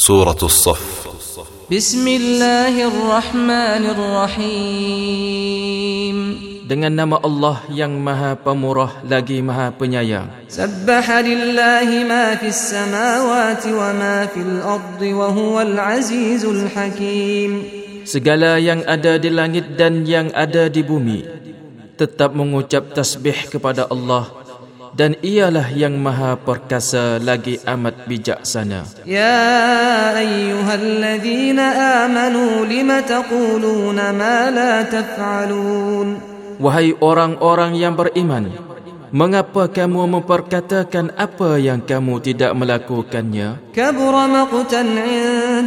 سورة الصف بسم الله الرحمن الرحيم Dengan nama Allah yang maha pemurah lagi maha penyayang سبح لله ما في السماوات وما في الأرض وهو العزيز الحكيم Segala yang ada di langit dan yang ada di bumi Tetap mengucap tasbih kepada Allah dan ialah yang maha perkasa lagi amat bijaksana. Ya ayyuhalladzina amanu lima taquluna ma la taf'alun. Wahai orang-orang yang beriman, Mengapa kamu memperkatakan apa yang kamu tidak melakukannya? Kabur maqtan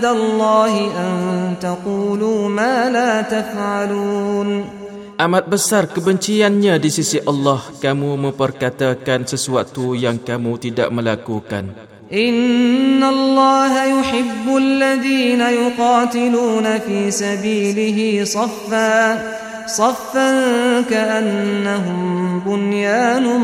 Allahi an taqulu ma la taf'alun. Amat besar kebenciannya di sisi Allah kamu memperkatakan sesuatu yang kamu tidak melakukan. Inna Allah yuhibbul ladina yuqatiluna fi sabilihi saffan saffan ka'annahum bunyanun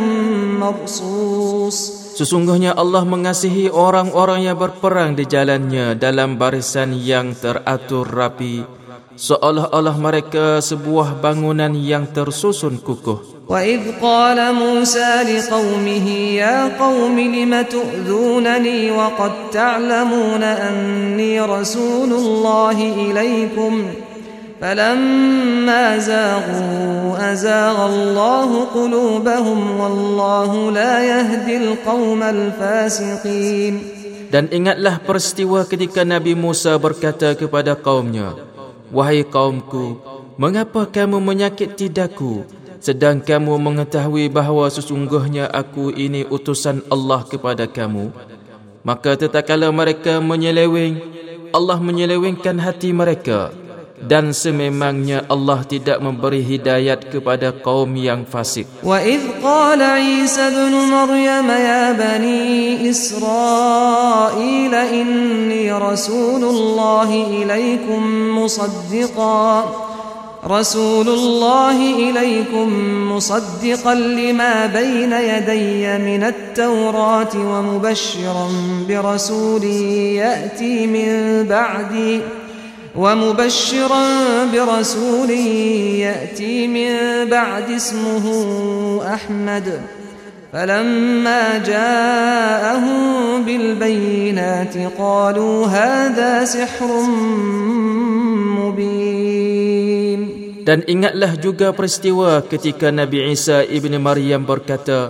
mabsus. Sesungguhnya Allah mengasihi orang-orang yang berperang di jalannya dalam barisan yang teratur rapi seolah-olah mereka sebuah bangunan yang tersusun kukuh. وإذ قال موسى لقومه يا قوم لم تؤذونني وقد تعلمون أني رسول الله إليكم فلما زاغوا أزاغ الله قلوبهم والله لا يهدي القوم الفاسقين Dan ingatlah peristiwa ketika Nabi Musa berkata kepada kaumnya, Wahai kaumku, mengapa kamu menyakiti daku sedang kamu mengetahui bahawa sesungguhnya aku ini utusan Allah kepada kamu? Maka tetakala mereka menyeleweng, Allah menyelewengkan hati mereka dan sememangnya Allah tidak memberi hidayat kepada kaum yang fasik. وإذ قال عيسى ابن مريم يا بني إسرائيل إني رسول الله إليكم مصدقا رسول الله إليكم مصدقا لما بين يدي من التوراة ومبشرا برسول يأتي من بعدي ومبشرا برسول يأتي من بعد اسمه أحمد فلما جاءهم بالبينات قالوا هذا سحر مبين Dan ingatlah juga peristiwa ketika Nabi Isa ibni Maryam berkata,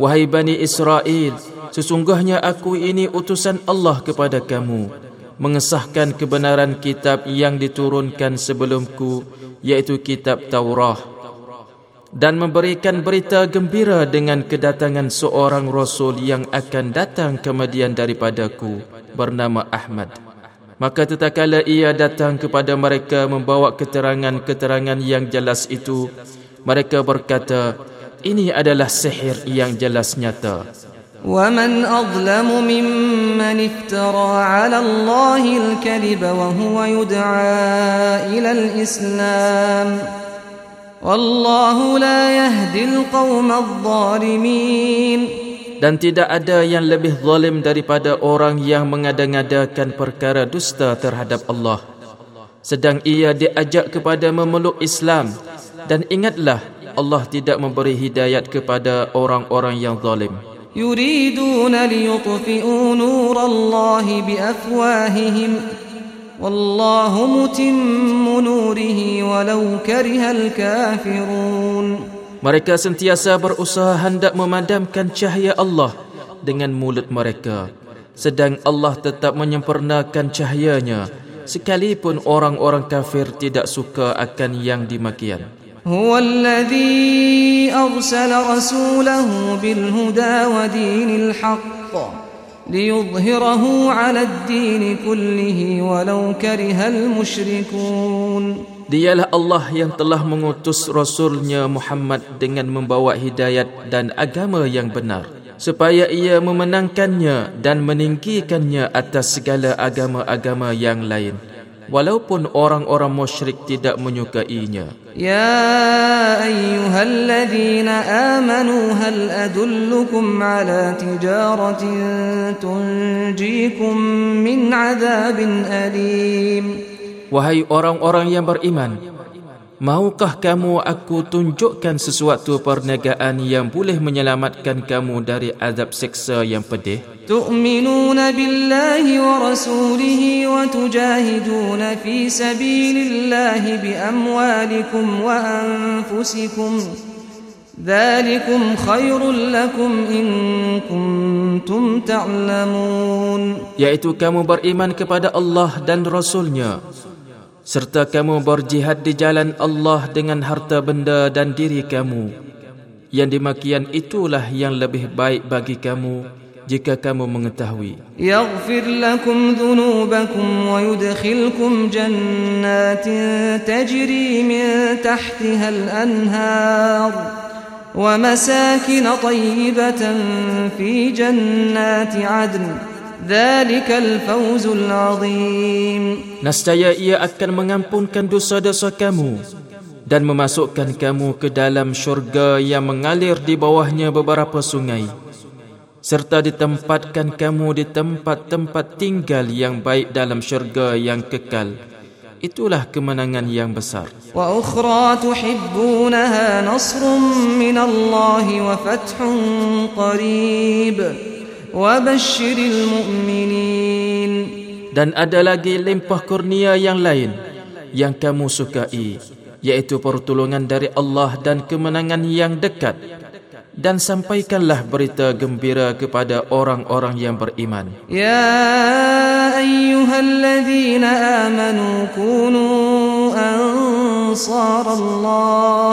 Wahai Bani Israel, sesungguhnya aku ini utusan Allah kepada kamu, mengesahkan kebenaran kitab yang diturunkan sebelumku, yaitu kitab Taurah, dan memberikan berita gembira dengan kedatangan seorang Rasul yang akan datang kemudian daripadaku, bernama Ahmad. Maka tetakala ia datang kepada mereka membawa keterangan-keterangan yang jelas itu, mereka berkata, ini adalah sihir yang jelas nyata. ومن أظلم ممن افترى على الله الكذب وهو يدعى إلى الإسلام والله لا يهدي القوم الظالمين Dan tidak ada yang lebih zalim daripada orang yang mengada-ngadakan perkara dusta terhadap Allah. Sedang ia diajak kepada memeluk Islam. Dan ingatlah, Allah tidak memberi hidayat kepada orang-orang yang zalim. يريدون ليطفئوا نور الله بأفواههم والله متم نوره ولو كره الكافرون Mereka sentiasa berusaha hendak memadamkan cahaya Allah dengan mulut mereka. Sedang Allah tetap menyempurnakan cahayanya sekalipun orang-orang kafir tidak suka akan yang demikian. هو الذي أرسل رسوله بالهدى ودين الحق ليظهره على الدين كله ولو كره المشركون Dialah Allah yang telah mengutus Rasulnya Muhammad dengan membawa hidayat dan agama yang benar supaya ia memenangkannya dan meninggikannya atas segala agama-agama yang lain walaupun orang-orang musyrik tidak menyukainya. Ya ayyuhalladzina amanu hal adullukum ala tijaratin tunjikum min adzabin alim. Wahai orang-orang yang beriman, Maukah kamu aku tunjukkan sesuatu perniagaan yang boleh menyelamatkan kamu dari azab seksa yang pedih? Tu'minuna billahi wa rasulihi wa tujahiduna fi sabilillahi bi amwalikum wa anfusikum. Dhalikum khairul lakum in kuntum ta'lamun. Yaitu kamu beriman kepada Allah dan Rasulnya serta kamu berjihad di jalan Allah dengan harta benda dan diri kamu. Yang demikian itulah yang lebih baik bagi kamu jika kamu mengetahui. Yaghfir lakum dhunubakum wa yudkhilkum jannatin tajri min tahtiha al-anhar wa masakin tayyibatan fi jannati 'adn. ذلك الفوز العظيم Nascaya ia akan mengampunkan dosa-dosa kamu dan memasukkan kamu ke dalam syurga yang mengalir di bawahnya beberapa sungai serta ditempatkan kamu di tempat-tempat tinggal yang baik dalam syurga yang kekal. Itulah kemenangan yang besar. وأخرى تحبونها نصر من الله وفتح قريب وبشر المؤمنين Dan ada lagi limpah kurnia yang lain yang kamu sukai, yaitu pertolongan dari Allah dan kemenangan yang dekat. Dan sampaikanlah berita gembira kepada orang-orang yang beriman. يا أيها الذين آمنوا كونوا أنصار الله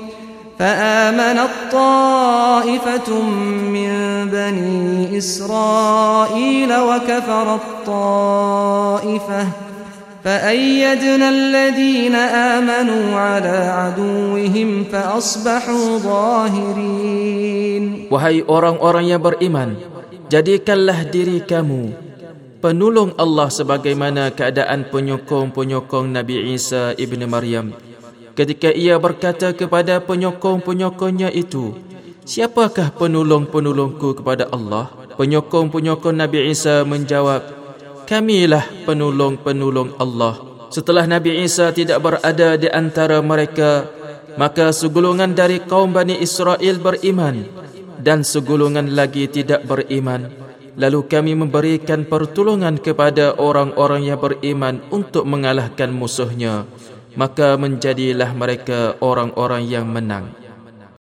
فآمنت طائفة من بني إسرائيل وكفرت طائفة فأيدنا الذين آمنوا على عدوهم فأصبحوا ظاهرين Wahai orang-orang yang beriman, jadikanlah diri kamu penolong Allah sebagaimana keadaan penyokong-penyokong Nabi Isa ibn Maryam ketika ia berkata kepada penyokong-penyokongnya itu, Siapakah penolong-penolongku kepada Allah? Penyokong-penyokong Nabi Isa menjawab, Kamilah penolong-penolong Allah. Setelah Nabi Isa tidak berada di antara mereka, maka segolongan dari kaum Bani Israel beriman dan segolongan lagi tidak beriman. Lalu kami memberikan pertolongan kepada orang-orang yang beriman untuk mengalahkan musuhnya. Maka menjadilah mereka orang-orang yang menang.